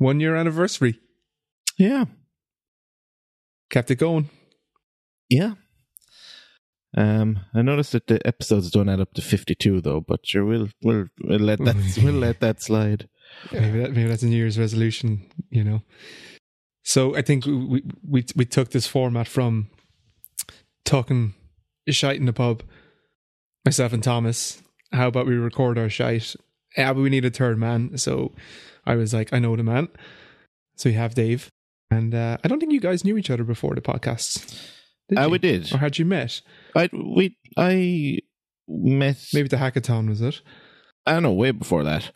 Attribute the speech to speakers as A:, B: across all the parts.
A: one year anniversary.
B: Yeah.
A: Kept it going.
B: Yeah. Um, I noticed that the episodes don't add up to fifty-two though, but sure, we'll we'll, we'll let that we'll let that slide.
A: Maybe that maybe that's a New Year's resolution, you know. So I think we we we took this format from talking shite in the pub, myself and Thomas. How about we record our shite? Yeah, but we need a third man. So I was like, I know the man. So you have Dave, and uh, I don't think you guys knew each other before the podcasts. Did
B: Uh,
A: you?
B: we did.
A: Or had you met?
B: I we I met
A: Maybe the hackathon was it?
B: I don't know way before that,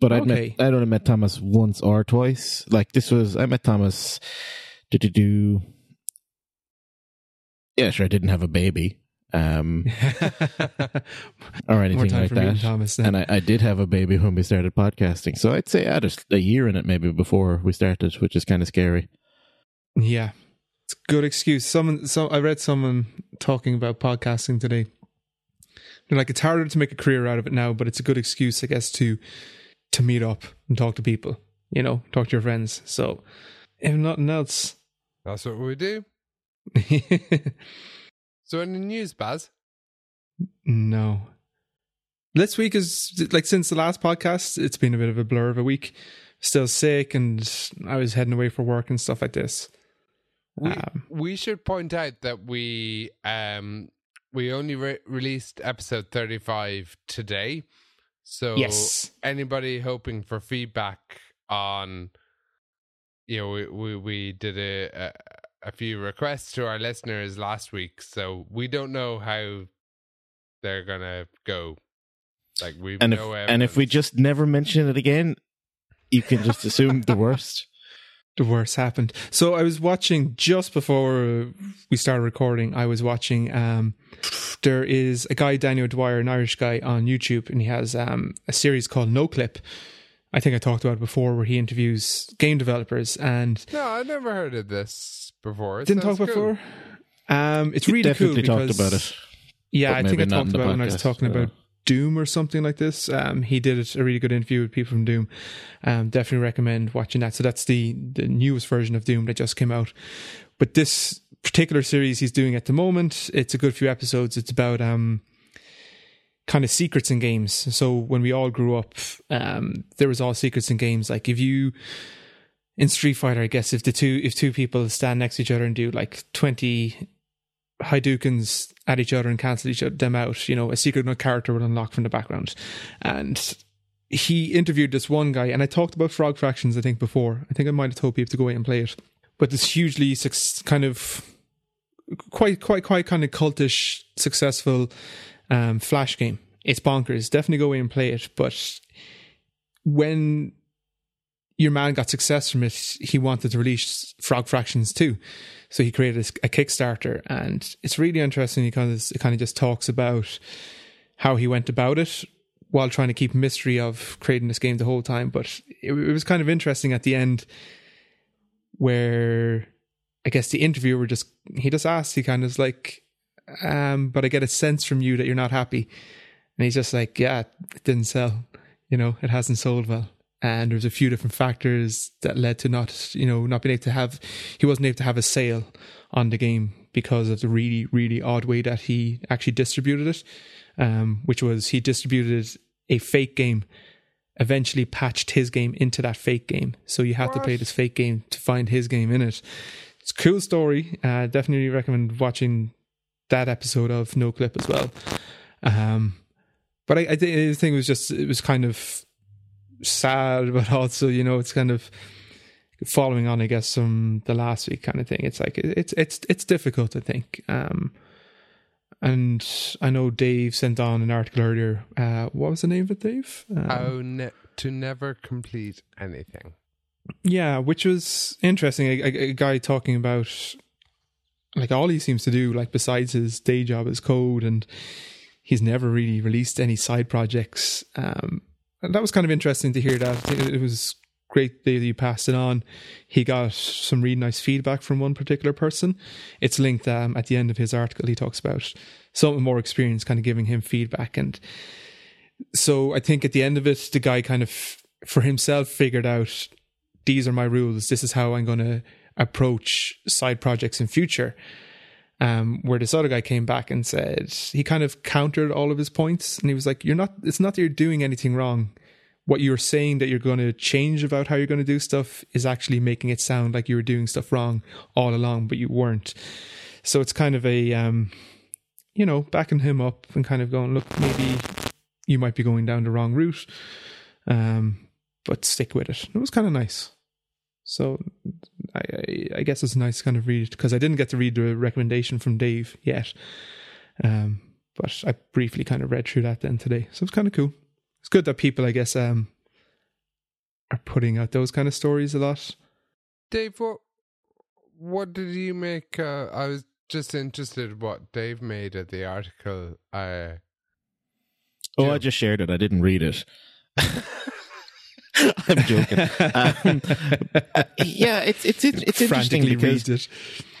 B: but I'd
A: Okay.
B: met I'd only met Thomas once or twice. Like this was I met Thomas. Do do do. Yeah, sure. I didn't have a baby, um, or
A: More
B: anything
A: time
B: like
A: for me and
B: that.
A: Thomas.
B: And I, I did have a baby when we started podcasting, so I'd say I had a, a year in it maybe before we started, which is kind of scary.
A: Yeah, it's a good excuse. Someone, so I read someone talking about podcasting today. They're like, it's harder to make a career out of it now, but it's a good excuse, I guess, to to meet up and talk to people. You know, talk to your friends. So, if nothing else,
C: That's what we do. So in the news, Baz,
A: no. This week is like since the last podcast, it's been a bit of a blur of a week. Still sick, and I was heading away for work and stuff like this.
C: we,
A: Um,
C: we should point out that we um we only re- released episode 35 today. So
A: yes,
C: anybody hoping for feedback on you know we we, we did a, a a few requests to our listeners last week so we don't know how they're gonna go like we
B: And if
C: no
B: and if we just never mention it again, you can just assume the worst.
A: the worst happened. So I was watching just before we started recording. I was watching. Um, there is a guy, Danny O'Dwyer, an Irish guy on YouTube, and he has um, a series called No Clip. I think I talked about it before, where he interviews game developers and
C: no i never heard of this before It
A: didn't talk
C: cool.
A: before. Um, it's
B: You
A: really cool
B: definitely
A: because
B: talked about it.
A: Yeah, I think I talked about it when I was talking
B: yeah.
A: about Doom or something like this. Um, he did a really good interview with people from Doom. Um, definitely recommend watching that. So that's the the newest version of Doom that just came out. But this particular series he's doing at the moment, it's a good few episodes. It's about um kind of secrets in games. So when we all grew up, um, there was all secrets in games. Like if you in Street Fighter, I guess if the two if two people stand next to each other and do like twenty Hadoukens at each other and cancel each other them out, you know, a secret character will unlock from the background. And he interviewed this one guy, and I talked about Frog Fractions, I think, before. I think I might have told people to go away and play it. But this hugely kind of quite, quite, quite kind of cultish, successful um, Flash game. It's bonkers. Definitely go away and play it. But when your man got success from it, he wanted to release Frog Fractions too. So he created a, a Kickstarter, and it's really interesting because it kind of just talks about how he went about it while trying to keep mystery of creating this game the whole time. But it, it was kind of interesting at the end where I guess the interviewer just he just asked, he kind of was like, um, but I get a sense from you that you're not happy. And he's just like, Yeah, it didn't sell. You know, it hasn't sold well. And there's a few different factors that led to not, you know, not being able to have he wasn't able to have a sale on the game because of the really, really odd way that he actually distributed it. Um, which was he distributed a fake game, eventually patched his game into that fake game. So you had to play this fake game to find his game in it. It's a cool story. Uh, definitely recommend watching that episode of No Clip as well. Um, but I, I think the thing was just it was kind of sad, but also you know it's kind of following on, I guess, from the last week kind of thing. It's like it's it's it's difficult, I think. Um, and I know Dave sent on an article earlier. Uh, what was the name of it, Dave? Um,
C: how ne- to never complete anything
A: Yeah, which was interesting. A, a, a guy talking about like all he seems to do, like besides his day job, is code, and he's never really released any side projects. Um, and that was kind of interesting to hear that. It, was great that you passed it on. He got some really nice feedback from one particular person. It's linked um, at the end of his article. He talks about someone more experienced kind of giving him feedback. And so I think at the end of it, the guy kind of, for himself, figured out these are my rules. This is how I'm going to approach side projects in future. Um, where this other guy came back and said he kind of countered all of his points, and he was like, "You're not. It's not that you're doing anything wrong. What you're saying that you're going to change about how you're going to do stuff is actually making it sound like you were doing stuff wrong all along, but you weren't." So it's kind of a, um, you know, backing him up and kind of going, "Look, maybe you might be going down the wrong route, um, but stick with it." It was kind of nice. So I, I, I guess it's nice kind of read because I didn't get to read the recommendation from Dave yet. Um, but I briefly kind of read through that then today. So it's kind of cool. It's good that people, I guess, um, are putting out those kind of stories a lot.
C: Dave, what what did you make? Uh, I was just interested what Dave made of the article. Uh,
B: Oh,
C: Yeah.
B: I just shared it. I didn't read it. I'm joking. Um, yeah, it's it's it's, it's interesting because
A: it.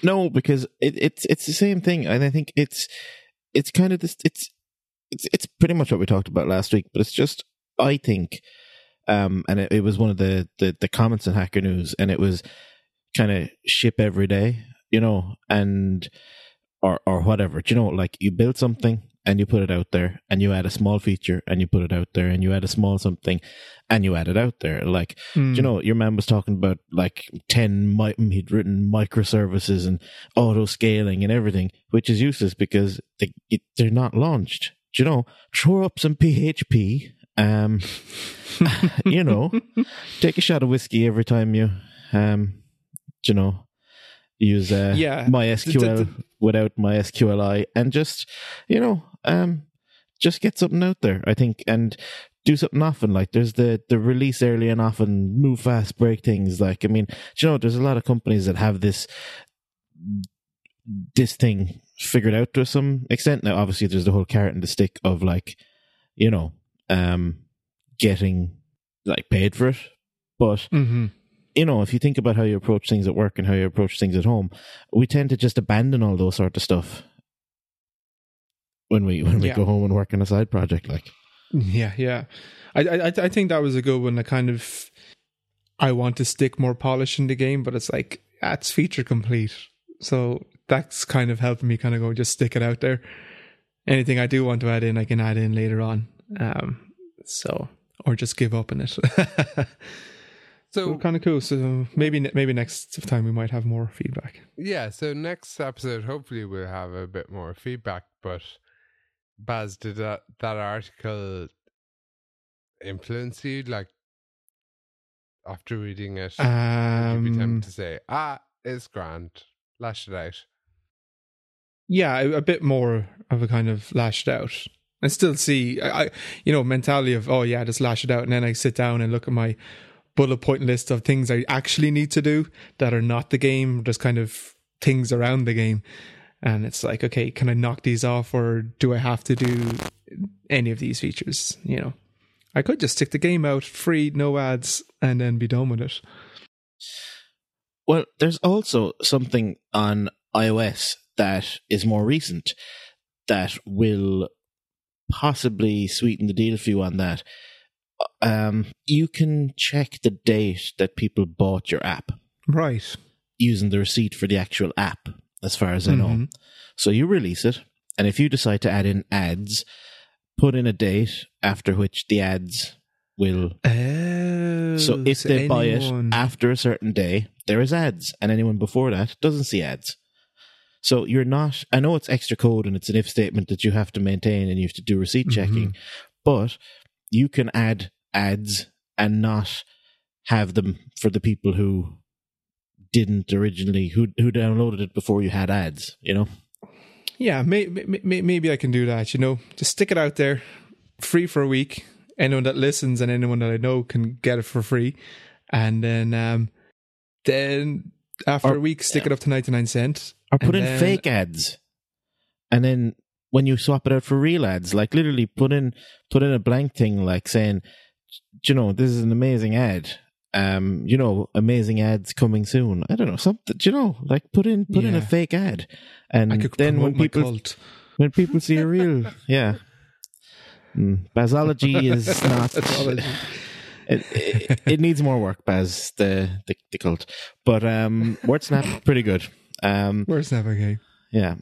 B: no, because it, it's it's the same thing, and I think it's it's kind of this. It's it's it's pretty much what we talked about last week, but it's just I think, um, and it, it was one of the, the the comments in Hacker News, and it was kind of ship every day, you know, and or or whatever, Do you know, like you build something and you put it out there, and you add a small feature and you put it out there, and you add a small something and you add it out there, like
A: Mm.
B: you know, your man was talking about like 10, mi- he'd written microservices and auto scaling and everything, which is useless because they, it, they're not launched. Do you know, throw up some PHP, um, you know, take a shot of whiskey every time you, um, you know, use uh,
A: Yeah.
B: MySQL
A: The- the-
B: without MySQLi and just, you know, um, just get something out there, I think, and do something often. Like there's the the release early and often, move fast, break things. Like I mean, you know, there's a lot of companies that have this this thing figured out to some extent. Now, obviously, there's the whole carrot and the stick of like, you know, um, getting like paid for it, but
A: Mhm.
B: You know, if you think about how you approach things at work and how you approach things at home, we tend to just abandon all those sort of stuff when we when we
A: Yeah.
B: go home and work on a side project. Like,
A: Yeah, yeah. I, I I- think that was a good one. I kind of I want to stick more polish in the game, but it's like that's feature complete. So that's kind of helping me kind of go just stick it out there. Anything I do want to add in, I can add in later on. Um, so or just give up on it.
C: so
A: kind of cool. So maybe maybe next time we might have more feedback.
C: yeah, so next episode, hopefully, we'll have a bit more feedback. But Baz, did that that article influence you? Like after reading it, would you be
A: Um,
C: tempted to say, "Ah, it's grand, lash it out."
A: yeah, a, a bit more of a kind of lashed out. I still see, I, I, you know, mentality of oh yeah, just lash it out, and then I sit down and look at my bullet point list of things I actually need to do that are not the game, just kind of things around the game, and it's like okay, can I knock these off, or do I have to do any of these features? You know, I could just stick the game out free, no ads, and then be done with it.
B: well, there's also something on iOS that is more recent that will possibly sweeten the deal for you on that. Um, you can check the date that people bought your app
A: Right.
B: using the receipt for the actual app, as far as I know.
A: Mhm.
B: So you release it, and if you decide to add in ads, put in a date after which the ads will.
A: Oh,
B: So if they buy it after a certain day, there is ads, and anyone before that doesn't see ads. So you're not. I know it's extra code and it's an if statement that you have to maintain and you have to do receipt checking, but you can add ads and not have them for the people who didn't originally who who downloaded it before you had ads. You know.
A: Yeah, may, may, may, maybe I can do that. You know, just stick it out there, free for a week. Anyone that listens and anyone that I know can get it for free, and then um, then after
B: Or-
A: a week, stick it up to ninety nine cent.
B: or put in
A: then-
B: fake ads and then when you swap it out for real ads like literally put in put in a blank thing like saying you know this is an amazing ad um you know amazing ads coming soon i don't know something you know like put in put in a fake ad and then when people
A: cult.
B: when people see a real yeah mm, basology is not it, it, it needs more work, Baz the the, the cult. But um, WordSnap pretty good. Um,
A: WordSnap okay.
B: yeah,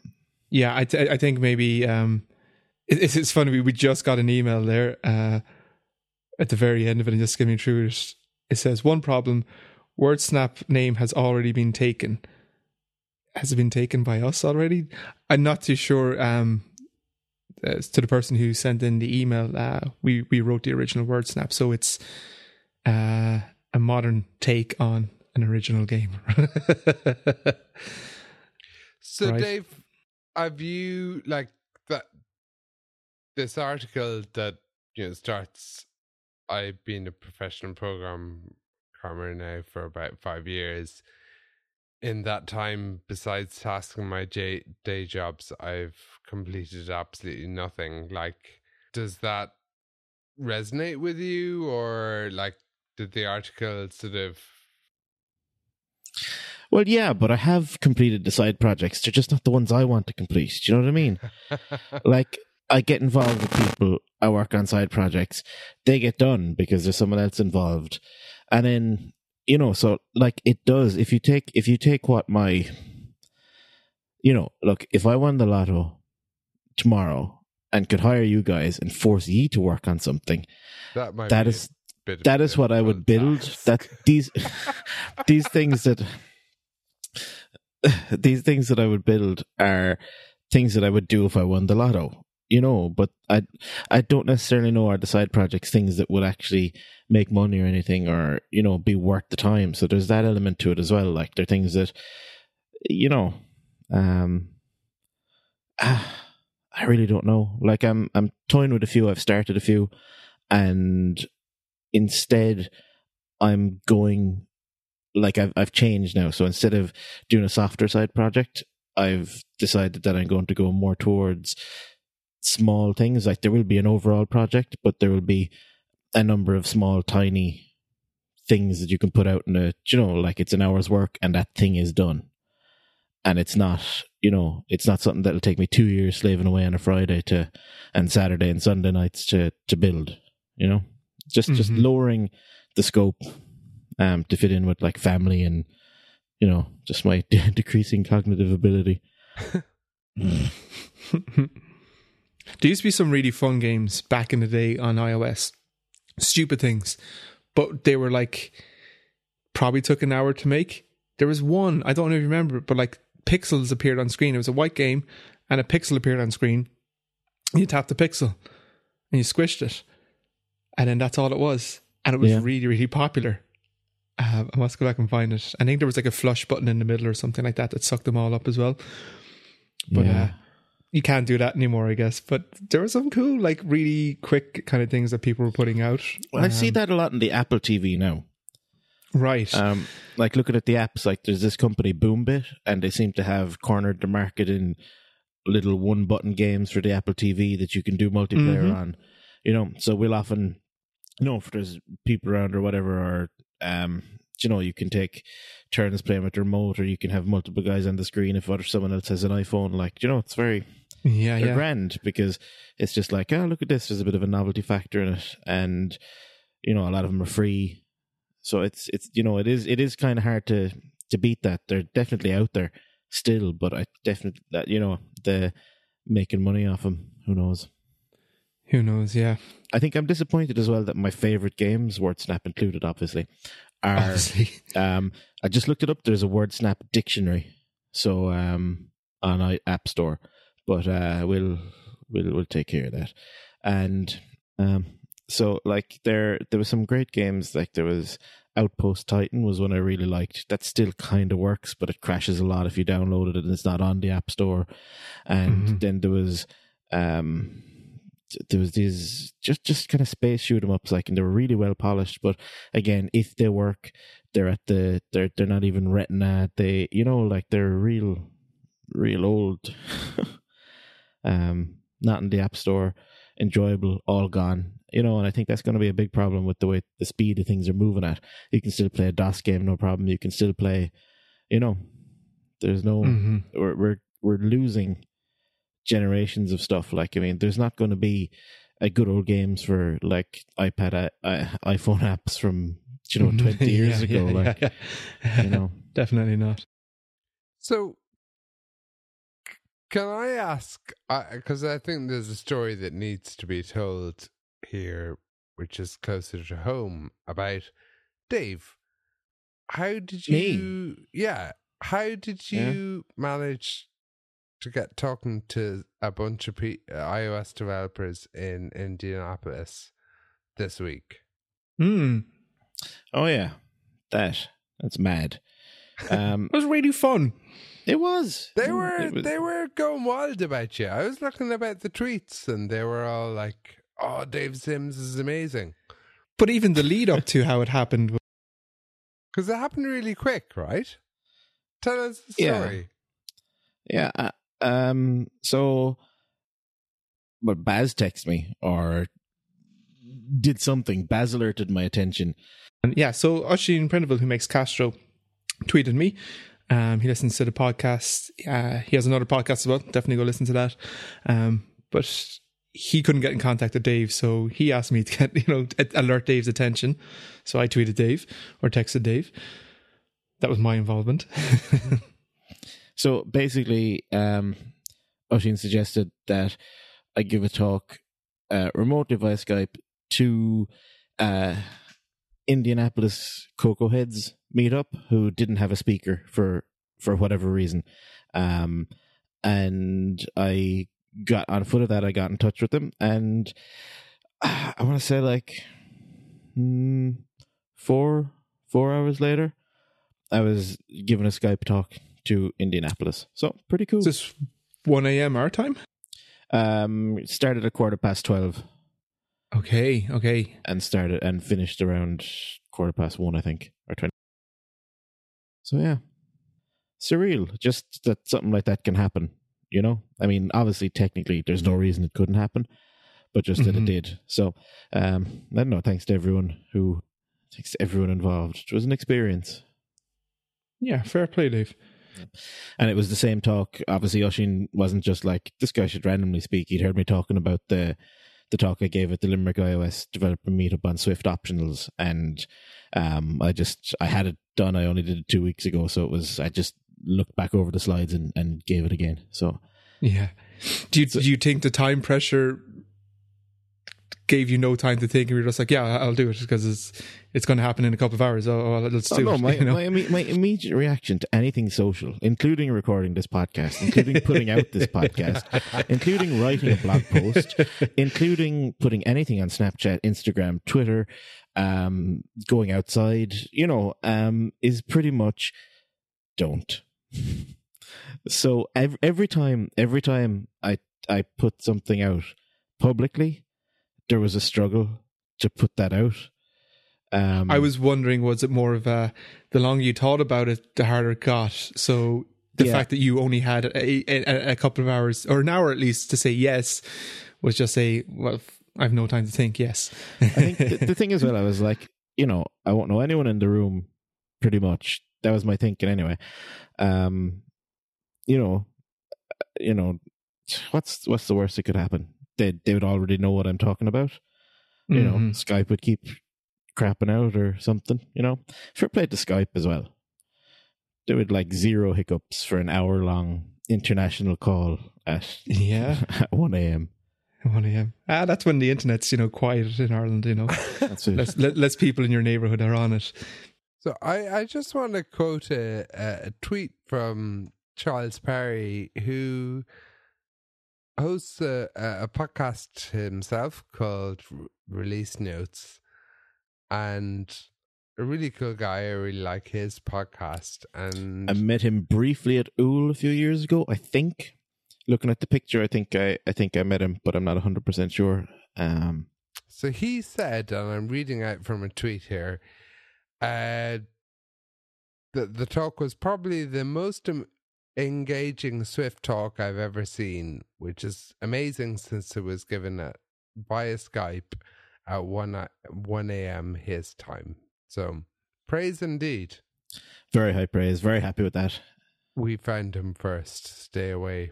A: Yeah, I, th- I think maybe um, it, it's it's funny. We, we just got an email there uh, at the very end of it, and just skimming through it, it says one problem: WordSnap name has already been taken. Has it been taken by us already? I'm not too sure. Um, to the person who sent in the email, uh, we we wrote the original WordSnap, so it's uh, a modern take on an original game.
C: So,
A: Right.
C: Dave, have you like that? This article that you know starts. I've been a professional program programmer now for about five years. In that time, besides tasking my j- day jobs, I've completed absolutely nothing. Like, does that resonate with you, or like, did the article sort of?
B: Well, yeah, but I have completed the side projects. They're just not the ones I want to complete. Do you know what I mean? like I get involved with people. I work on side projects. They get done because there's someone else involved, and then you know, so like it does. If you take if you take what my, you know, look, if I won the lotto tomorrow and could hire you guys and force you to work on something,
C: that might
B: that is
C: a bit of
B: that is what I would build.
C: difficult
B: That these these things that these things that I would build are things that I would do if I won the lotto. You know, but I I don't necessarily know are the side projects things that would actually make money or anything or, you know, be worth the time. So there's that element to it as well. Like they're things that you know, um I really don't know. Like I'm I'm toying with a few, I've started a few and instead I'm going like I've I've changed now. So instead of doing a softer side project, I've decided that I'm going to go more towards small things. Like there will be an overall project, but there will be a number of small, tiny things that you can put out in a you know, like it's an hour's work and that thing is done. And it's not you know, it's not something that'll take me two years slaving away on a Friday to and Saturday and Sunday nights to to build, you know? Just just
A: Mhm.
B: lowering the scope um to fit in with like family and you know, just my decreasing cognitive ability.
A: there used to be some really fun games back in the day on iOS. Stupid things, but they were like probably took an hour to make. There was one I don't know if you remember, but like pixels appeared on screen. It was a white game, and a pixel appeared on screen. You tapped the pixel, and you squished it, and then that's all it was. And it was
B: Yeah.
A: really really popular. Uh, I must go back and find it. I think there was like a flush button in the middle or something like that that sucked them all up as well. But uh, you can't do that anymore, I guess. But there were some cool, like really quick kind of things that people were putting out.
B: Well, I see
A: Um,
B: that a lot in the Apple TV now.
A: Right.
B: Um, like looking at the apps, like there's this company BoomBit, and they seem to have cornered the market in little one button games for the Apple TV that you can do multiplayer
A: Mhm.
B: on. You know, so we'll often you know if there's people around or whatever, or um, you know, you can take turns playing with the remote, or you can have multiple guys on the screen if other someone else has an iPhone. Like you know, it's very
A: yeah, yeah.
B: grand because it's just like, oh, look at this. There's a bit of a novelty factor in it, and you know, a lot of them are free. So it's it's you know, it is it is kind of hard to to beat that. They're definitely out there still, but I definitely that you know the making money off them. Who knows?
A: Who knows? Yeah.
B: I think I'm disappointed as well that my favorite games, WordSnap included, obviously, are
A: Obviously.
B: um, I just looked it up. There's a WordSnap dictionary, so um, on i App Store, but uh, we'll we'll we'll take care of that. And um, so like there there was some great games. Like there was Outpost Titan was one I really liked. That still kind of works, but it crashes a lot if you download it and it's not on the App Store. And
A: Mhm.
B: then there was um there was these just just kind of space shoot 'em ups like and they were really well polished but again if they work they're at the they're they're not even retina they you know like they're real real old. Um not in the app store enjoyable all gone you know and i think that's going to be a big problem with the way the speed of things are moving at. You can still play a dos game no problem you can still play you know there's no
A: hmm
B: we're we're we're losing generations of stuff. Like I mean, there's not going to be a good old games for like iPad, uh, iPhone apps from you know twenty
A: Yeah,
B: years ago.
A: yeah,
B: like
A: yeah, yeah.
B: you know,
A: definitely not.
C: So, c- can I ask? Because I think there's a story that needs to be told here, which is closer to home about Dave. How did
B: Me?
C: you? Yeah, how did
B: Yeah.
C: you manage to get talking to a bunch of P- iOS developers in Indianapolis this week?
A: Mm.
B: oh yeah, that that's mad. Um,
A: It was really fun.
B: it was.
C: They were
B: was-
C: they were going wild about you. I was looking about the tweets, and they were all like, "Oh, Dave Sims is amazing."
A: But even the lead up to how it happened
C: Because it happened really quick, right? Tell us the story.
B: Yeah. uh, Um. So, but Baz texted me or did something. Baz alerted my attention.
A: And yeah, so Oisin Prendiville, who makes Castro, tweeted me. Um, he listens to the podcast. Uh, he has another podcast as well. Definitely go listen to that. Um, but he couldn't get in contact with Dave, so he asked me to get you know alert Dave's attention. So I tweeted Dave or texted Dave. That was my involvement.
B: So basically, um, Oisin suggested that I give a talk uh, remotely via Skype to uh, Indianapolis CocoaHeads meetup who didn't have a speaker for for whatever reason, um, and I got on foot of that. I got in touch with them, and I want to say like mm, four four hours later, I was given a Skype talk to Indianapolis. So pretty cool.
A: Is this one a.m. our time?
B: Um, started at quarter past twelve
A: Okay, okay.
B: and started and finished around quarter past one, I think, or twenty. So yeah, surreal. Just that something like that can happen. You know, I mean, obviously, technically, there's no reason it couldn't happen, but just that it
A: Mhm.
B: did. So, um, I don't know. Thanks to everyone who, thanks to everyone involved. It was an experience.
A: Yeah, fair play, Dave.
B: And it was the same talk. Obviously, Oisin wasn't just like this guy should randomly speak. He'd heard me talking about the the talk I gave at the Limerick iOS developer meetup on Swift optionals, and um, I just I had it done. I only did it two weeks ago, so it was I just looked back over the slides and, and gave it again. So
A: Yeah. Do you do you think the time pressure gave you no time to think, and you're just like, yeah, I'll do it because it's it's going to happen in a couple of hours. Oh, let's
B: Oh,
A: do
B: no,
A: it.
B: my,
A: you know?
B: my, my immediate reaction to anything social, including recording this podcast, including putting out this podcast, including writing a blog post, including putting anything on Snapchat, Instagram, Twitter, um, going outside, you know, um, is pretty much don't. So every, every time, every time I I put something out publicly, there was a struggle to put that out. Um,
A: I was wondering, was it more of a the longer you thought about it, the harder it got? So the
B: Yeah.
A: fact that you only had a, a, a couple of hours or an hour at least to say yes was just a well, I have no time to think. Yes,
B: I think the, the thing as well, I was like, you know, I won't know anyone in the room. Pretty much, that was my thinking anyway. Um, you know, you know, what's what's the worst that could happen? They they would already know what I'm talking about. You know,
A: Mhm.
B: Skype would keep crapping out or something. You know, fair play to Skype as well. They would like zero hiccups for an hour long international call at
A: yeah,
B: at one a.m.
A: one a.m. Ah, that's when the internet's you know quiet in Ireland. You know,
B: That's it.
A: less le- less people in your neighborhood are on it.
C: So I, I just want to quote a, a a tweet from Charles Perry, who hosts a, a podcast himself called R- Release Notes, and a really cool guy. I really like his podcast, and
B: I met him briefly at Úll a few years ago. I think. Looking at the picture, I think I, I think I met him, but I'm not 100 percent sure. Um,
C: So he said, and I'm reading out from a tweet here, uh, that the talk was probably the most engaging Swift talk I've ever seen, which is amazing since it was given at, via Skype at 1, 1 a.m. his time. So praise indeed.
B: very high praise. Very happy with that.
C: We found him first. Stay away.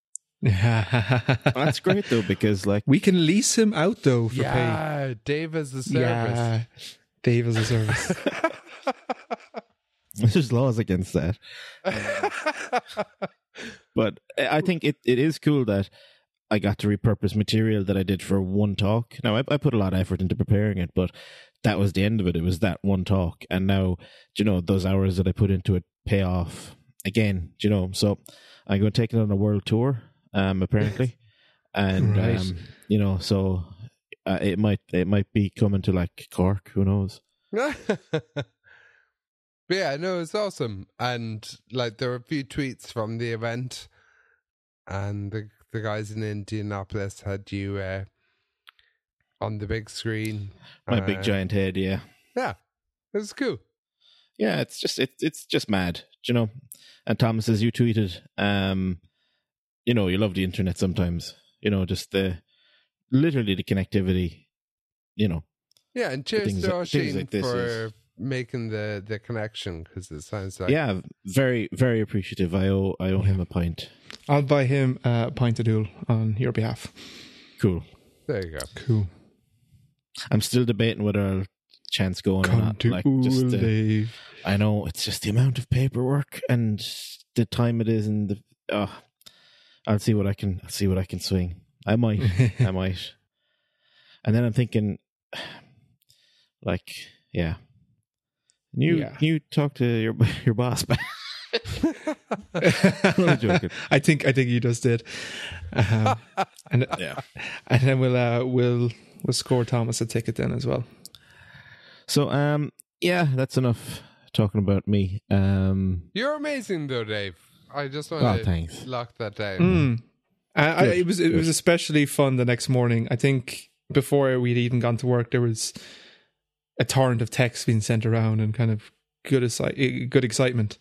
B: That's great though because like
A: We can lease him out though for pay.
C: yeah, Dave as a service.
A: Yeah, Dave as a service.
B: there's laws against that. But I think it, it is cool that I got to repurpose material that I did for one talk. Now I, I put a lot of effort into preparing it, but that was the end of it. It was that one talk, and now you know those hours that I put into it pay off again. You know? So I'm going to take it on a world tour, um, apparently, and
A: Right.
B: um, you know, so uh, it might it might be coming to like Cork. Who knows?
C: But yeah, no, it's awesome. And like there were a few tweets from the event and the the guys in Indianapolis had you uh, on the big screen.
B: My
C: Uh,
B: big giant head, yeah.
C: Yeah. It was cool.
B: Yeah, it's just it's it's just mad, you know. And Thomas, as you tweeted, um, you know, you love the internet sometimes. You know, just the literally the connectivity. You know,
C: Yeah, and cheers to
B: like-
C: Oisin
B: like this
C: for
B: is-
C: making the the connection because it sounds like
B: yeah, very very appreciative. I owe I owe him a pint.
A: I'll buy him a pint of duel on your behalf.
B: Cool.
C: There you go.
A: Cool.
B: I'm still debating whether I'll chance going or not.
A: to
B: Like, just the, I know it's just the amount of paperwork and the time it is, and the. Uh, I'll see what I can. I'll see what I can swing. I might. I might. And then I'm thinking, like, yeah. You
A: Yeah.
B: you talk to your your boss. I'm joking.
A: I think I think you just did. Um, and
B: Yeah.
A: and then we'll uh, we'll we'll score Thomas a ticket then as well.
B: So um yeah, that's enough talking about me. Um
C: You're amazing though, Dave. I just want
B: Oh,
C: to
B: thanks.
C: lock that down.
A: Mm. I, I, it was it
B: good.
A: was especially fun the next morning. I think before we'd even gone to work, there was a torrent of text being sent around and kind of good exci- good excitement.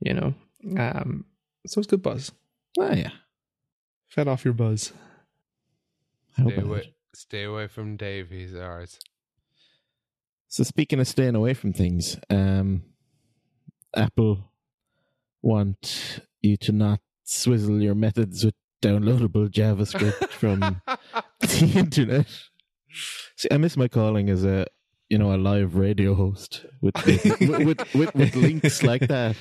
A: You know, um, so it's good buzz.
B: oh yeah.
A: Fed off your buzz.
B: How
C: Stay away, stay away from Dave. He's ours.
B: So speaking of staying away from things, um Apple want you to not swizzle your methods with downloadable JavaScript from the internet. See, I miss my calling as a you know a live radio host with with, with, with, with links like that.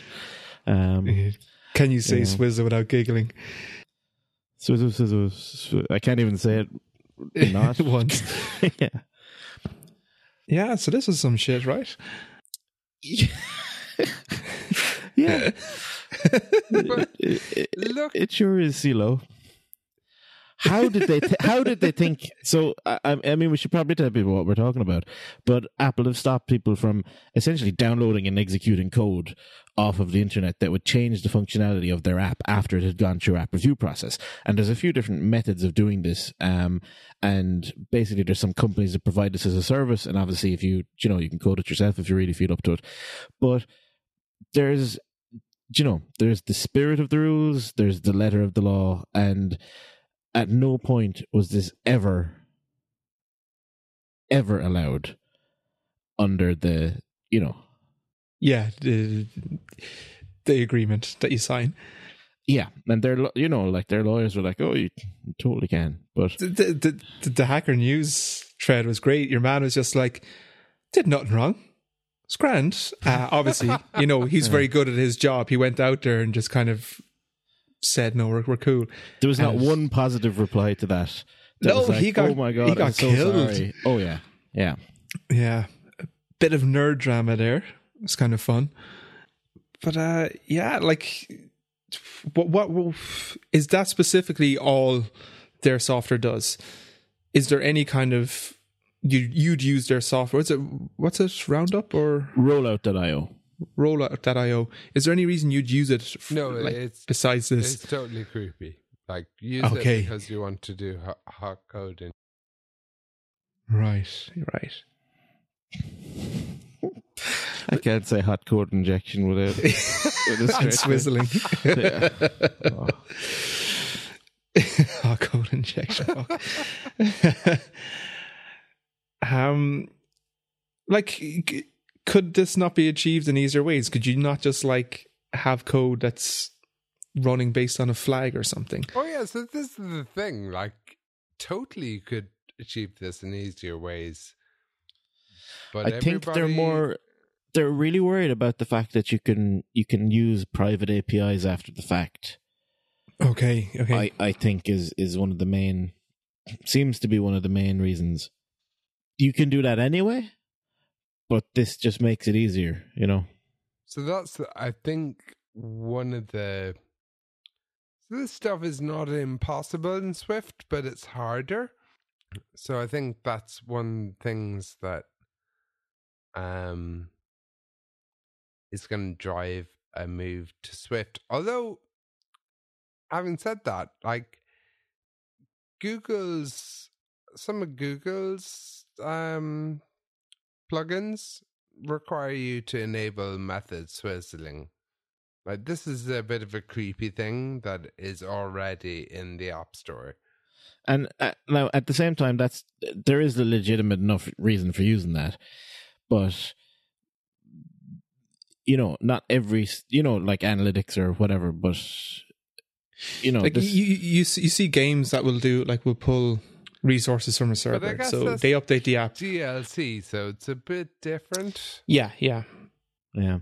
B: Um,
A: Can you say
B: Yeah.
A: Swizzer without giggling?
B: swizzle, swizzle. I can't even say it. Not
A: once.
B: yeah.
A: Yeah, so this is some shit, right?
B: yeah.
C: But
B: it, it-
C: look-
B: it sure is CeeLo. How did they? Th- how did they think? So, I, I mean, we should probably tell people what we're talking about. But Apple have stopped people from essentially downloading and executing code off of the internet that would change the functionality of their app after it had gone through app review process. And there's a few different methods of doing this. Um, and basically, there's some companies that provide this as a service. And obviously, if you you know you can code it yourself if you really feel up to it. But there's you know, there's the spirit of the rules, there's the letter of the law, and at no point was this ever, ever allowed under the, you know,
A: Yeah, the the agreement that you sign.
B: yeah, and their, lo- you know, like their lawyers were like, oh, you totally can, but
A: The, the, the, the hacker news thread was great. Your man was just like, did nothing wrong. It's grand. Uh, obviously, you know, he's very good at his job. He went out there and just kind of said, no, we're, we're cool.
B: there was not
A: And-
B: one positive reply to that. that
A: No,
B: like,
A: he got-
B: oh my god,
A: he
B: I'm
A: got
B: so
A: killed.
B: sorry. Oh yeah, yeah.
A: Yeah. A bit of nerd drama there. It's kind of fun. But uh yeah, like what what is that specifically all their software does? Is there any kind of you you'd use their software? Is it what's it Roundup or
B: Rollout.io.
A: Rollout.io? Is there any reason you'd use it? f-
C: No,
A: like,
C: it's
A: besides this.
C: it's totally creepy. Like use
A: Okay.
C: it because you want to do hot, hot coding.
A: Right, right.
B: I can't say hot code injection without. with a
A: and
B: straight
A: swizzling.
B: Yeah. Oh.
A: oh, code injection. Um, like, c- could this not be achieved in easier ways? Could you not just like have code that's running based on a flag or something.
C: Oh yeah, so this is the thing. Like, totally, you could achieve this in easier ways. But
B: I think they're more they're really worried about the fact that you can you can use private APIs after the fact.
A: Okay, okay.
B: I, I think is is one of the main seems to be one of the main reasons. You can do that anyway, but this just makes it easier, you know.
C: So that's, I think, one of the. So this stuff is not impossible in Swift, but it's harder. So I think that's one things that um is going to drive a move to Swift. Although, having said that, like Google's some of Google's um plugins require you to enable method swizzling. Like this is a bit of a creepy thing that is already in the App Store.
B: And uh, now at the same time, that's there is a legitimate enough reason for using that, but you know, not every you know like analytics or whatever, but you know,
A: like
B: this,
A: you, you, you see- you see games that will do like will pull resources from a server, so they update the app.
C: DLC, so it's a bit different.
A: Yeah, yeah.
B: Yeah.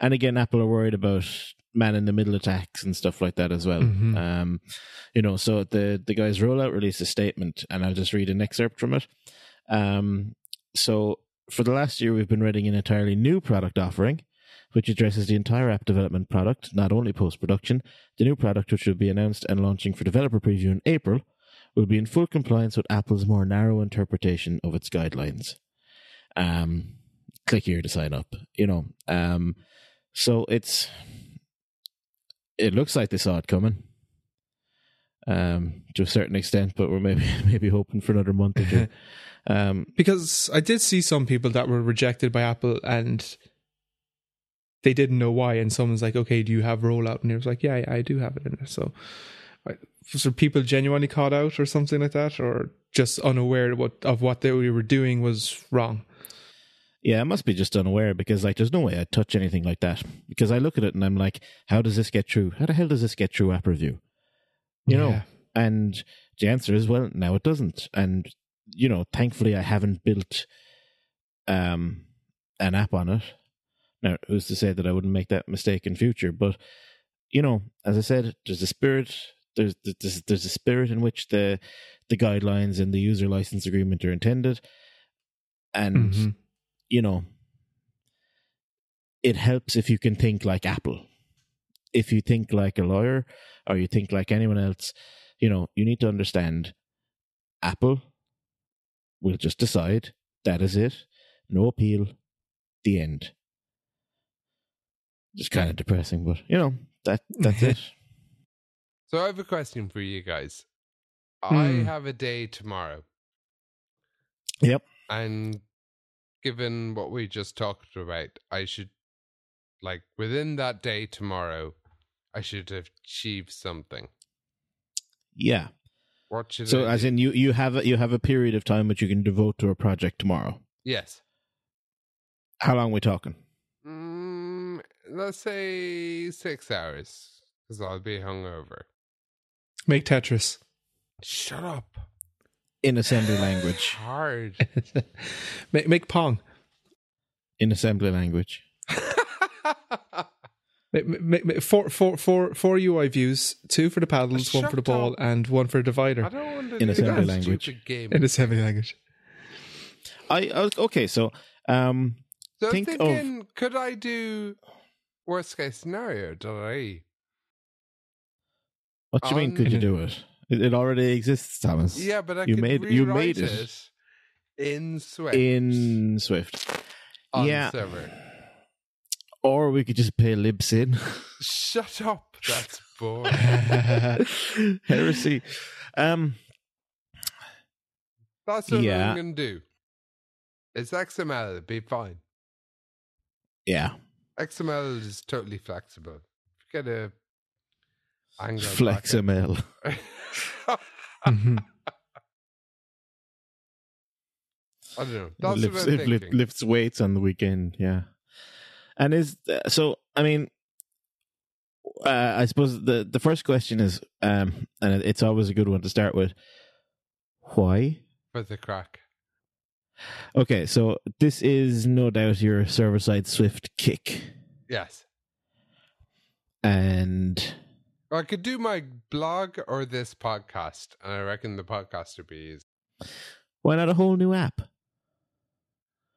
B: And again, Apple are worried about man in the middle attacks and stuff like that as well.
A: Mhm.
B: Um, you know, so the, the guys rollout released a statement and I'll just read an excerpt from it. Um, so for the last year, we've been writing an entirely new product offering, which addresses the entire app development product, not only post production. The new product, which will be announced and launching for developer preview in April, will be in full compliance with Apple's more narrow interpretation of its guidelines. Um, click here to sign up. You know, um, so it's it looks like they saw it coming, um, to a certain extent, but we're maybe maybe hoping for another month or two. Um,
A: Because I did see some people that were rejected by Apple and they didn't know why. And someone's like, okay, do you have rollout? And it was like, yeah, yeah, I do have it in there. So, I- so people genuinely caught out or something like that, or just unaware what of what they were doing was wrong.
B: Yeah, I must be just unaware because like there's no way I'd touch anything like that. Because I look at it and I'm like, how does this get through? How the hell does this get through app review? You know? And the answer is well, now it doesn't. And you know, thankfully I haven't built um an app on it. Now, who's to say that I wouldn't make that mistake in future? But you know, as I said, there's a spirit. There's there's there's a spirit in which the the guidelines and the user license agreement are intended, and
A: Mhm.
B: you know, it helps if you can think like Apple. If you think like a lawyer or you think like anyone else, you know, you need to understand Apple will just decide that is it, no appeal, the end. Just kind of depressing, but you know, that that's it.
C: So I have a question for you guys. I
A: Hmm.
C: have a day tomorrow,
B: Yep.
C: and given what we just talked about, I should, like, within that day tomorrow, I should achieve something.
B: Yeah.
C: What should
B: So
C: I
B: as
C: do?
B: in you you have a, you have a period of time which you can devote to a project tomorrow.
C: yes.
B: How long are we talking?
C: Mm, let's say six hours, because I'll be hungover.
A: Make Tetris.
C: Shut up.
B: In assembly language.
C: Hard.
A: make, make Pong.
B: In assembly language.
A: Make, make, make, four, four, four, four UI views, two for the paddles, one for the ball,
C: up.
A: and one for the
C: I
A: divider
C: don't want
B: In assembly language.
C: game.
A: in assembly language.
B: I I okay, so um
C: So I was
B: think of-
C: could I do worst case scenario? Did I?
B: What do you mean could you do it? It, it already exists, Thomas.
C: Yeah, but I
B: You
C: could
B: made- you made it.
C: in Swift
B: In Swift.
C: on
B: yeah.
C: server.
B: Or we could just pay libsyn.
C: Shut up. That's boring.
B: Heresy. Um
C: That's what
B: Yeah.
C: I'm gonna do. It's XML. It'd be fine.
B: yeah.
C: XML is totally flexible. Get a Angular
B: FlexML.
C: backend.
A: Mhm.
C: I don't know. That's
B: lifts,
C: what I'm
B: it
C: thinking.
B: lifts weights on the weekend, yeah. And is uh, so I mean uh, I suppose the the first question is, um, and it's always a good one to start with. Why?
C: For the crack.
B: Okay, so this is no doubt your server side Swift kick,
C: Yes.
B: and
C: I could do my blog or this podcast, and I reckon the podcast would be easy.
B: why not a whole new app?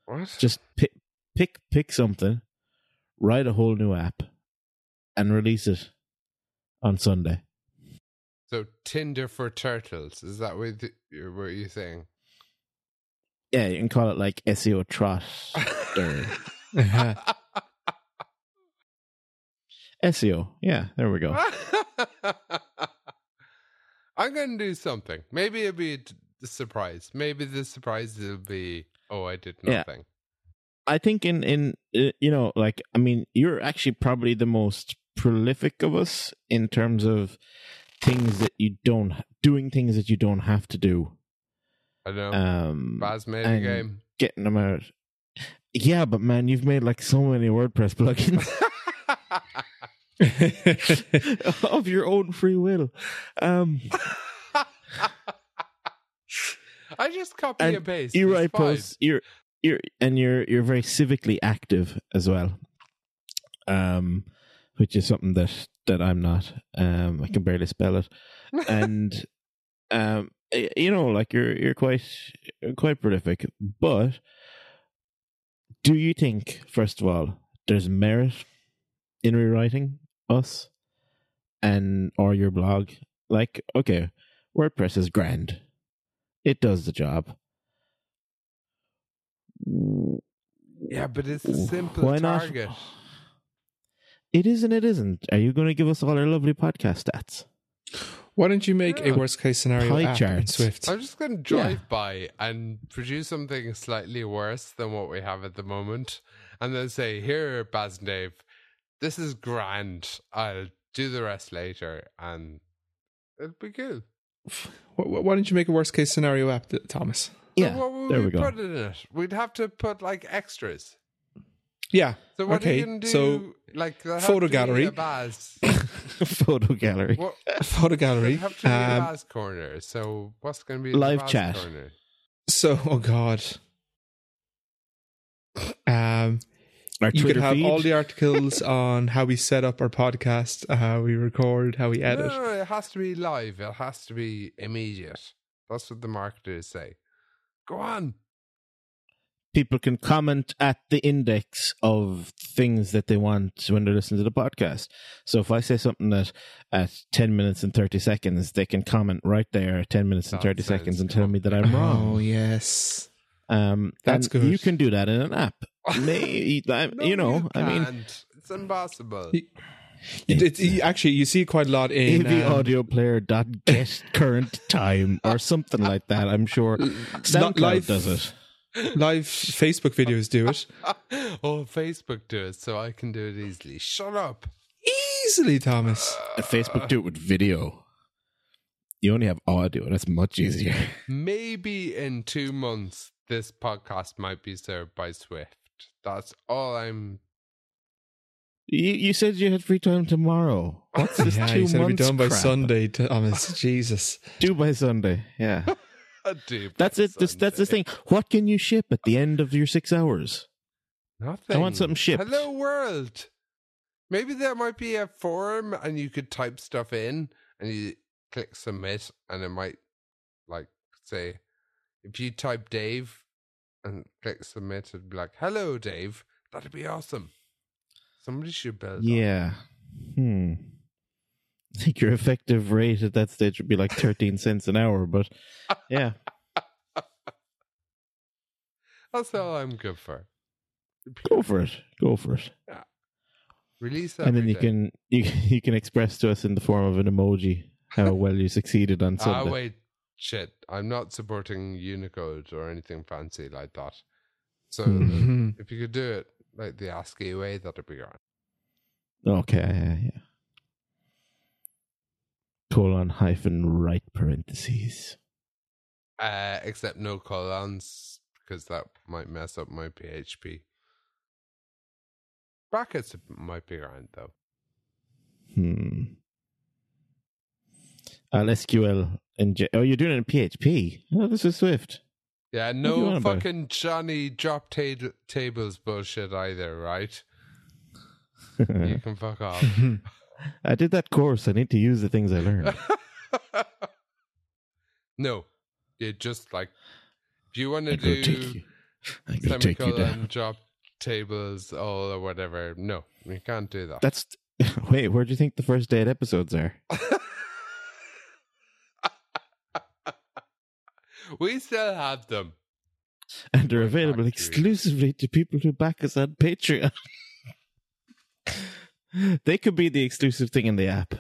C: What?
B: Just pick pick pick something, write a whole new app, and release it on Sunday.
C: So Tinder for turtles. Is that what you- what you're saying?
B: Yeah, you can call it like SEO trot SEO. Yeah, there we go.
C: I'm going to do something. Maybe it'll be a surprise. Maybe the surprise will be, oh, I did
B: Yeah.
C: nothing.
B: I think in in uh, you know like I mean you're actually probably the most prolific of us in terms of things that you don't doing things that you don't have to do.
C: I know.
B: Um,
C: Baz made a game.
B: getting them out. Yeah, but man, you've made like so many WordPress plugins of your own free will. Um,
C: I just copy
B: And
C: and paste.
B: you
C: It's
B: write
C: fine.
B: posts. You're you're and you're you're very civically active as well. Um, which is something that that I'm not. Um, I can barely spell it, and um, you know, like you're you're quite quite prolific. But do you think, first of all, there's merit in rewriting us and or your blog? Like, okay, WordPress is grand. It does the job.
C: Yeah, but it's a simple
B: Why
C: target.
B: not? It is and it isn't. Are you going to give us all our lovely podcast stats?
A: Why don't you make
C: Yeah.
A: a worst case scenario
B: Pie
A: app in. Swift?
C: I'm just going to drive by and produce something slightly worse than what we have at the moment, and then say, "Here, Baz and Dave, this is grand. I'll do the rest later, and it'll be cool."
A: Wh- wh- Why don't you make a worst case scenario app, th- Thomas?
C: So
B: Yeah,
C: what would
B: there
C: we,
B: we go.
C: put in it? We'd have to put like extras.
A: Yeah.
C: So what are
A: Okay,
C: you going to do?
A: so
C: like
A: photo gallery.
C: a Baz.
B: Photo gallery.
C: what?
A: photo gallery.
C: There have to be a
A: Um,
C: Baz corner. So what's going to be the
B: Live
C: Baz
B: chat.
C: corner?
A: so, oh god. Um,
B: Our
A: you could
B: Twitter
A: have
B: feed.
A: all the articles on how we set up our podcast, uh, how we record, how we edit.
C: No, no, it has to be live. It has to be immediate. That's what the marketers say. Go on.
B: People can comment at the index of things that they want when they're listening to the podcast. So if I say something that at 10 minutes and 30 seconds, they can comment right there at 10 minutes and
C: That
B: 30 seconds and tell me that I'm wrong.
A: Oh yes.
B: Um,
A: That's good.
B: You can do that in an app. May, I-
C: No,
B: you know, I mean,
C: can't. it's impossible.
A: You- It, it, you- actually, you see quite a lot in
B: AV
A: um,
B: audio player dot get current time or something like that. I'm sure SoundCloud
A: live-
B: does it.
A: live Facebook videos. Do it
C: oh, Facebook do it, so I can do it easily. Shut up.
A: easily, Thomas.
B: And Facebook do it with video. You only have audio. That's much easier.
C: Maybe in two months, this podcast might be served by Swift. That's all I'm.
B: You, you said you had free time tomorrow. What's this
A: yeah,
B: two
A: you said it'd be
B: months
A: done by
B: crap?
A: Sunday, Thomas. Oh, Jesus.
B: Due by Sunday. Yeah,
C: do
B: that's it. This, that's the thing. What can you ship at the end of your six hours?
C: Nothing.
B: I want something shipped.
C: Hello world. Maybe there might be a forum and you could type stuff in and you click submit and it might like say if you type Dave and click submit it'd be like, Hello Dave. That'd be awesome. Somebody should build.
B: Yeah. Hmm. I think your effective rate at that stage would be like 13 cents an hour, but yeah.
C: That's all I'm good for.
B: Go for it. Go for it.
C: Release that.
B: and then you
C: day.
B: can you you can express to us in the form of an emoji how well you succeeded on
C: Ah
B: Sunday.
C: wait, shit. I'm not supporting Unicode or anything fancy like that. So
A: Mhm.
C: if you could do it like the ASCII way, that'd be great.
B: Okay, yeah, yeah. Colon hyphen right parentheses.
C: Uh, except no colons because that might mess up my PHP. Brackets might be around though.
B: Hmm. LSQL and J- oh, you're doing it in PHP. Oh, this is Swift.
C: Yeah, no
B: on about?
C: fucking Johnny drop ta- tables bullshit either, right? you can fuck off.
B: I did that course. I need to use the things I learned.
C: no, you just like if you want to
B: I go take
C: do
B: you. I take you
C: semicolon drop tables all or whatever. No, you can't do that.
B: That's wait. Where do you think the first eight episodes are?
C: We still have them.
B: And they're available
C: back
B: exclusively to people who back us on Patreon. they could be the exclusive thing in the app.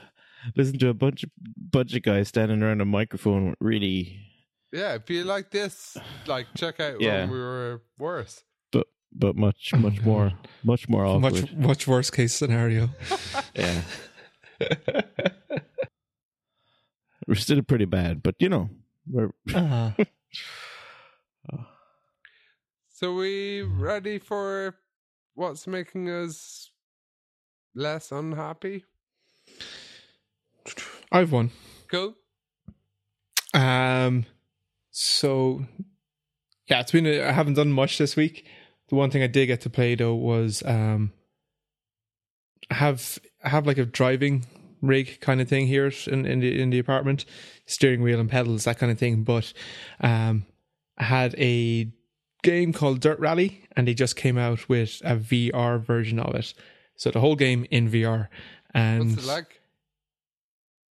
B: Listen to a bunch of bunch of guys standing around a microphone really
C: Yeah, if you like this, like check out
B: Yeah.
C: when we were worse.
B: but but much much more much more awkward.
A: much much worse case scenario.
B: Yeah. We're still pretty bad, but you know, we're
A: Ah.
C: So we ready for what's making us less unhappy?
A: I've won.
C: Cool.
A: Um, so yeah, it's been. A, I haven't done much this week. The one thing I did get to play though was um, have I have like a driving rig kind of thing here in in the in the apartment, steering wheel and pedals that kind of thing. But um, I had a game called Dirt Rally, and they just came out with a VR version of it. So the whole game in VR, and
C: What's it like?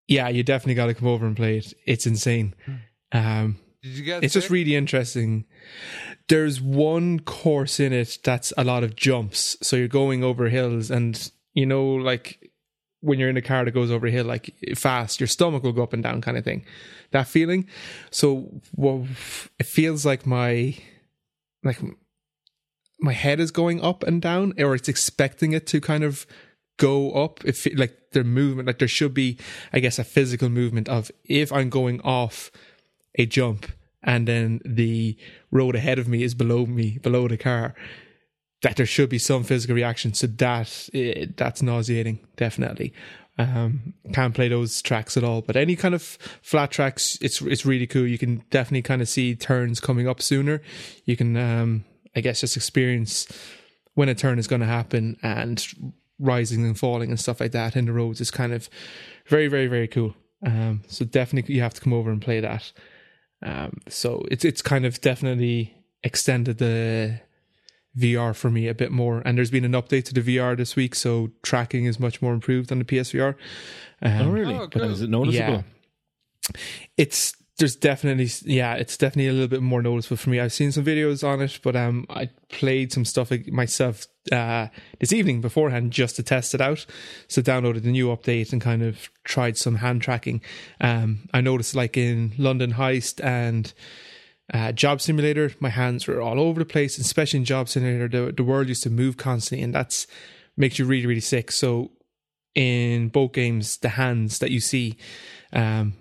A: yeah, you definitely got to come over and play it. It's insane. Um,
C: Did you get
A: it's just really interesting. There's one course in it that's a lot of jumps. So you're going over hills, and you know, like when you're in a car that goes over a hill, like fast, your stomach will go up and down, kind of thing. That feeling. So well, it feels like my like my head is going up and down, or it's expecting it to kind of go up. If it, like their movement, like there should be, I guess, a physical movement of if I'm going off a jump and then the road ahead of me is below me, below the car, that there should be some physical reaction. So that eh, that's nauseating, definitely. Um, can't play those tracks at all. But any kind of flat tracks, it's it's really cool. You can definitely kind of see turns coming up sooner. You can, um, I guess, just experience when a turn is going to happen and rising and falling and stuff like that in the roads is kind of very, very, very cool. Um, so definitely you have to come over and play that. Um, so it's it's kind of definitely extended the VR for me a bit more. And there's been an update to the VR this week, so tracking is much more improved on the PSVR. Um,
B: oh really?
C: Oh,
B: but is it noticeable?
A: yeah. It's there's definitely yeah, it's definitely a little bit more noticeable for me. I've seen some videos on it, but um, I played some stuff myself uh this evening beforehand just to test it out. So downloaded the new update and kind of tried some hand tracking. Um, I noticed like in London Heist and uh, Job Simulator, my hands were all over the place, especially in Job Simulator. The the world used to move constantly, and that's makes you really really sick. So in both games, the hands that you see um,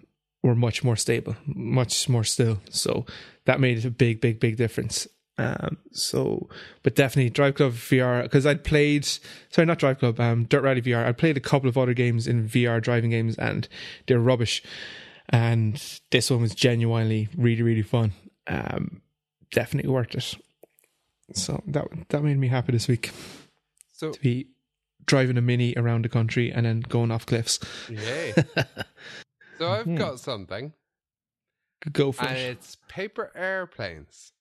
A: were much more stable, much more still. So that made a big, big, big difference. Um, so, but definitely Drive Club VR because I'd played, sorry, not Drive Club, um, Dirt Rally VR. I played a couple of other games in VR driving games and they're rubbish. And this one was genuinely really, really fun. Um, definitely worth it. So that that made me happy this week
C: So
A: to be driving a mini around the country and then going off cliffs.
C: yay. so I've
B: Mhm.
C: got something,
A: Go for
C: and
A: it.
C: it's paper airplanes.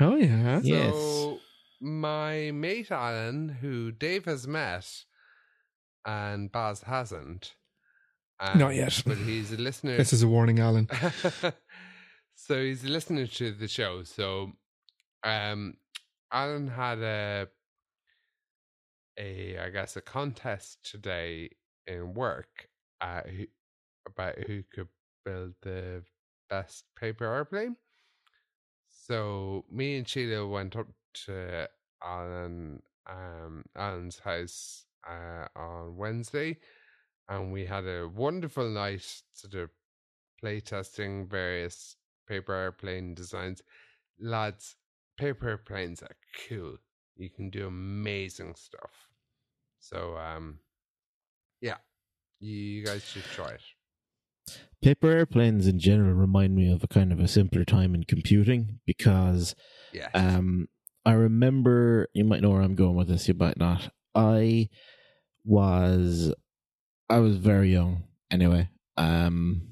A: Oh yeah.
B: Yes.
C: My mate Alan, who Dave has met, and Baz hasn't. and-
A: Not yet.
C: but he's a listener.
A: This is a warning, Alan.
C: so he's a listener to the show. So, um, Alan had a, a I guess a contest today in work, uh, who, about who could build the best paper airplane. So me and Sheila went up to Alan, um, Alan's house uh, on Wednesday, and we had a wonderful night sort of playtesting various paper airplane designs. Lads, paper airplanes are cool. You can do amazing stuff. So um yeah, You guys should try it.
B: Paper airplanes in general remind me of a kind of a simpler time in computing because
C: Yes.
B: um, I remember you might know where I'm going with this, you might not. I was I was very young anyway. Um,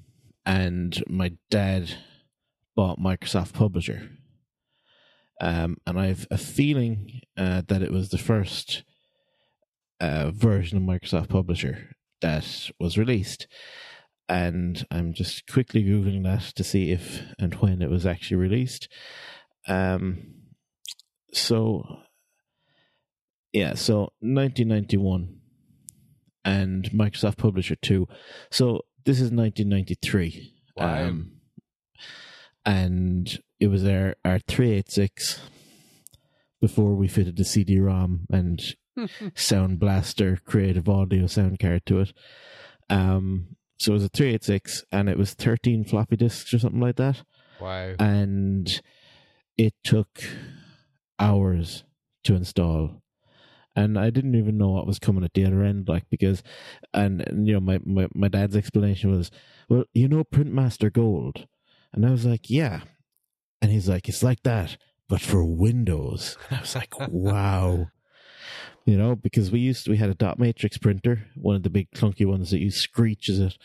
B: and my dad bought Microsoft Publisher. Um, and I've a feeling uh, that it was the first uh, version of Microsoft Publisher that was released. And I'm just quickly googling that to see if and when it was actually released. Um, so yeah, so 1991 and Microsoft Publisher 2. So this is 1993.
C: Wow.
B: Um, and it was our, our 386 before we fitted the CD-ROM and Sound Blaster Creative Audio sound card to it. Um, so it was a 386 and it was 13 floppy disks or something like that
C: wow.
B: and it took hours to install and i didn't even know what was coming at the other end like because and, and, you know my, my my dad's explanation was well you know printmaster gold and i was like yeah and he's like it's like that but for windows and i was like wow you know because we used to, we had a dot matrix printer one of the big clunky ones that you screech as it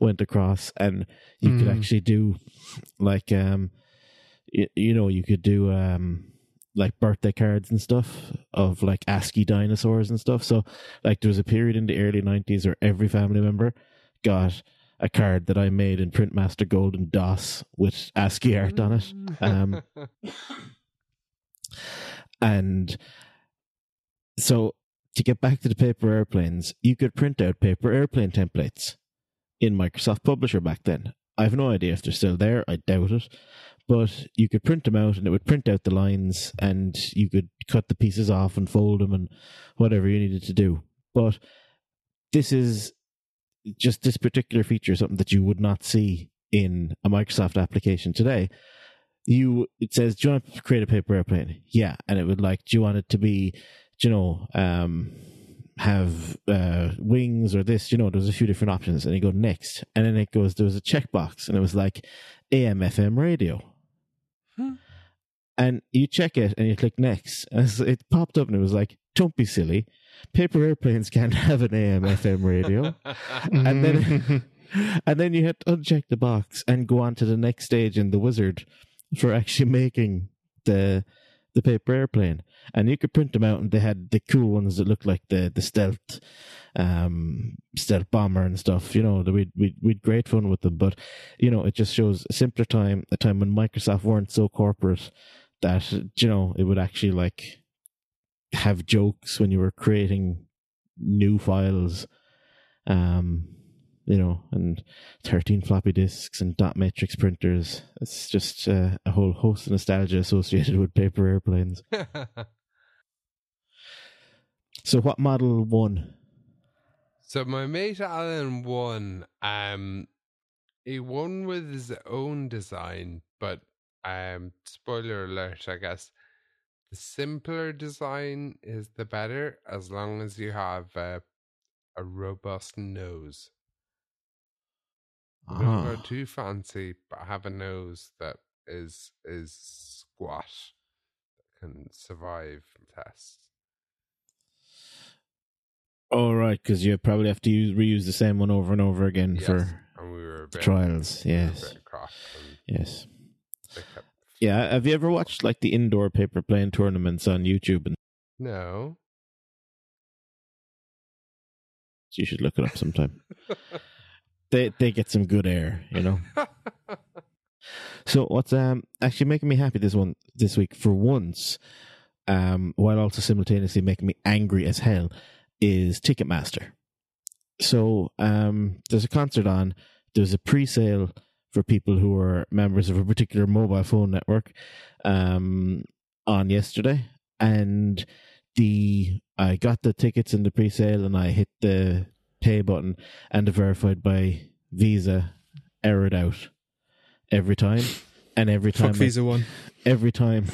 B: went across and you could
A: Mm.
B: actually do like um you, you know you could do um like birthday cards and stuff of like ASCII dinosaurs and stuff. So like there was a period in the early nineties where every family member got a card that I made in Printmaster Gold and DOS with ASCII art on it. Um, And so to get back to the paper airplanes, you could print out paper airplane templates in Microsoft Publisher back then. I have no idea if they're still there. I doubt it. But you could print them out and it would print out the lines and you could cut the pieces off and fold them and whatever you needed to do. But this is just this particular feature, something that you would not see in a Microsoft application today. You it says, Do you want to create a paper airplane? Yeah. And it would like, do you want it to be, do you know, um have uh wings or this, you know, there's a few different options. And you go next. And then it goes there was a checkbox and it was like AM FM radio.
C: Hmm.
B: And you check it and you click next. And it popped up and it was like, Don't be silly. Paper airplanes can't have an AM FM radio. And then and then you had to uncheck the box and go on to the next stage in the wizard for actually making the the paper airplane. And you could print them out and they had the cool ones that looked like the the stealth um stealth bomber and stuff, you know, that we'd we'd we'd great fun with them. But you know, it just shows a simpler time, a time when Microsoft weren't so corporate that you know, it would actually like have jokes when you were creating new files. Um you know, and 13 floppy disks and dot matrix printers. It's just uh, a whole host of nostalgia associated with paper airplanes. So, what model won?
C: so my mate Alan won. Um, he won with his own design, but um, spoiler alert, I guess. The simpler design is the better, as long as you have uh, a robust nose. Don't go
B: Ah,
C: too fancy, but have a nose that is is squat that can survive tests.
B: all right, because you probably have to use, reuse the same one over and over again
C: Yes,
B: for
C: and we were a
B: trials.
C: a
B: Yes, yes.
C: they kept-
B: Yeah, have you ever watched like the indoor paper plane tournaments on YouTube? And
C: No.
B: you should look it up sometime. they they get some good air, you know. So what's um actually making me happy this one this week for once, um, while also simultaneously making me angry as hell, is Ticketmaster. So um there's a concert on, there's a pre sale for people who are members of a particular mobile phone network um on yesterday and the I got the tickets in the pre sale and I hit the pay button and the verified by Visa errored out every time. And every time
A: Fuck
B: I-
A: Visa One.
B: every time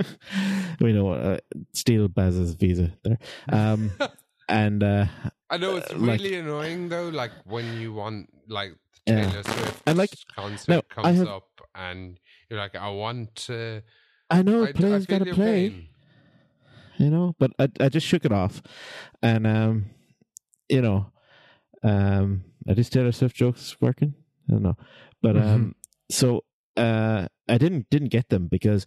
B: we know what uh, steal Baz's visa there. Um and uh
C: I know it's
B: Uh, like-
C: really annoying though. Like when you want like
B: Yeah.
C: Taylor Swift
B: And, like,
C: concert comes
B: have-
C: up, and you're like, I want to.
B: I know
C: I, I
B: got to play.
C: pain.
B: you know but i i just shook it off and um you know um are these taylor swift jokes working i don't know but um so uh i didn't didn't get them because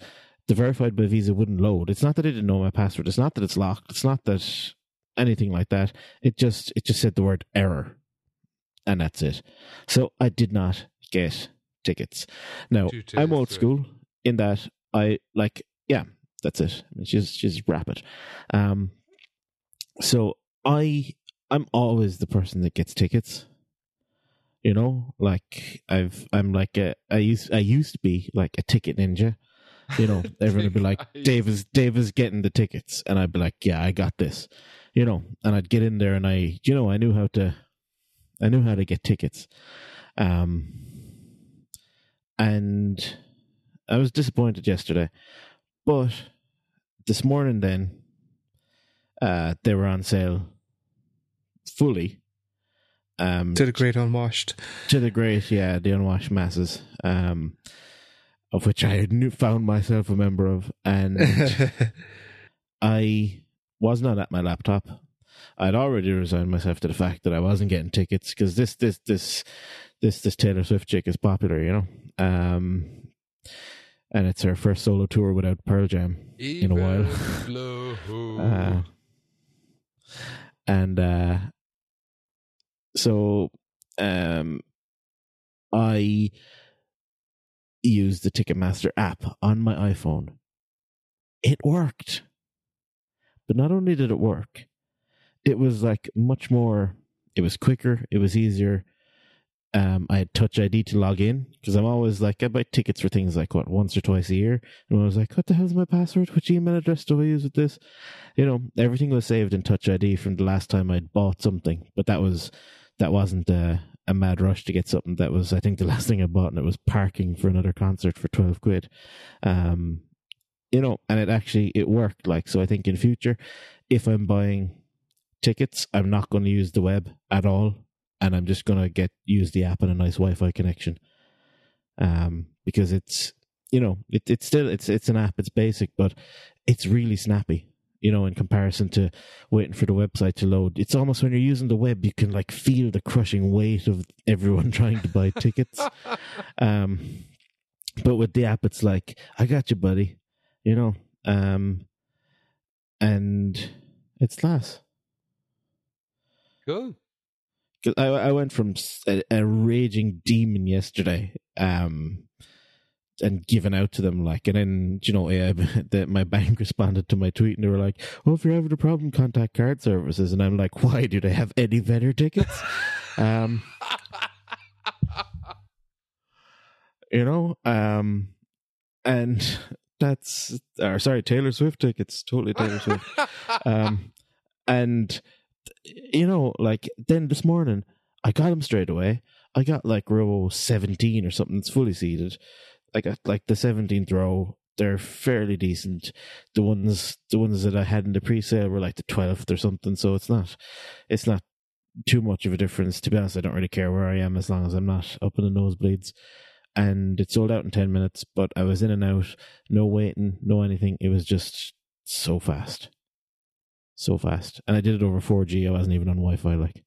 B: the verified by visa wouldn't load it's not that i didn't know my password it's not that it's locked it's not that anything like that it just it just said the word error and that's it so i did not get tickets now i'm old school in that i like yeah that's it. I mean, she's she's rapid. Um, so I I'm always the person that gets tickets. You know, like I've I'm like a I used I used to be like a ticket ninja. You know, everyone would be like. Dave is Dave is getting the tickets, and I'd be like, yeah, I got this. You know, and I'd get in there, and I you know I knew how to I knew how to get tickets. Um, and I was disappointed yesterday. But this morning, then, uh, they were on sale fully. Um,
A: To the great unwashed.
B: to the great, yeah, the unwashed masses, um, of which I knew, found myself a member of, and I was not at my laptop. I'd already resigned myself to the fact that I wasn't getting tickets because this, this, this, this, this Taylor Swift chick is popular, you know. Um, and it's her first solo tour without Pearl Jam in a while. Uh, and uh, so um, I used the Ticketmaster app on my iPhone. It worked. But not only did it work, it was like much more, it was quicker, it was easier. Um, I had Touch ID to log in because I'm always like, I buy tickets for things like what, once or twice a year. And I was like, what the hell's my password? Which email address do I use with this? you know everything was saved in touch id from the last time i'd bought something but that was that wasn't uh, a mad rush to get something that was i think the last thing i bought and it was parking for another concert for 12 quid um you know and it actually it worked like so i think in future if i'm buying tickets i'm not going to use the web at all and i'm just going to get use the app and a nice wi-fi connection um because it's you know it, it's still it's it's an app it's basic but it's really snappy you know, in comparison to waiting for the website to load. It's almost when you're using the web, you can like feel the crushing weight of everyone trying to buy tickets. Um, but with the app, it's like, I got you, buddy, you know, um, and it's class.
C: Cool.
B: 'Cause I, I went from a raging demon yesterday, um, and given out to them like, and then you know, yeah, that my bank responded to my tweet and they were like, "Well, if you're having a problem, contact card services." And I'm like, "Why do they have any vendor tickets?" um, you know, um, and that's or sorry, Taylor Swift tickets, totally Taylor Swift um, and you know, like then this morning, I got them straight away. I got like row seventeen or something. It's fully seated. I got like the seventeenth row. They're fairly decent. The ones, the ones that I had in the pre-sale were like the twelfth or something. So it's not, it's not too much of a difference. To be honest, I don't really care where I am as long as I'm not up in the nosebleeds. And it sold out in ten minutes, but I was in and out, no waiting, no anything. It was just so fast so fast. And I did it over 4G. I wasn't even on Wi Fi. Like,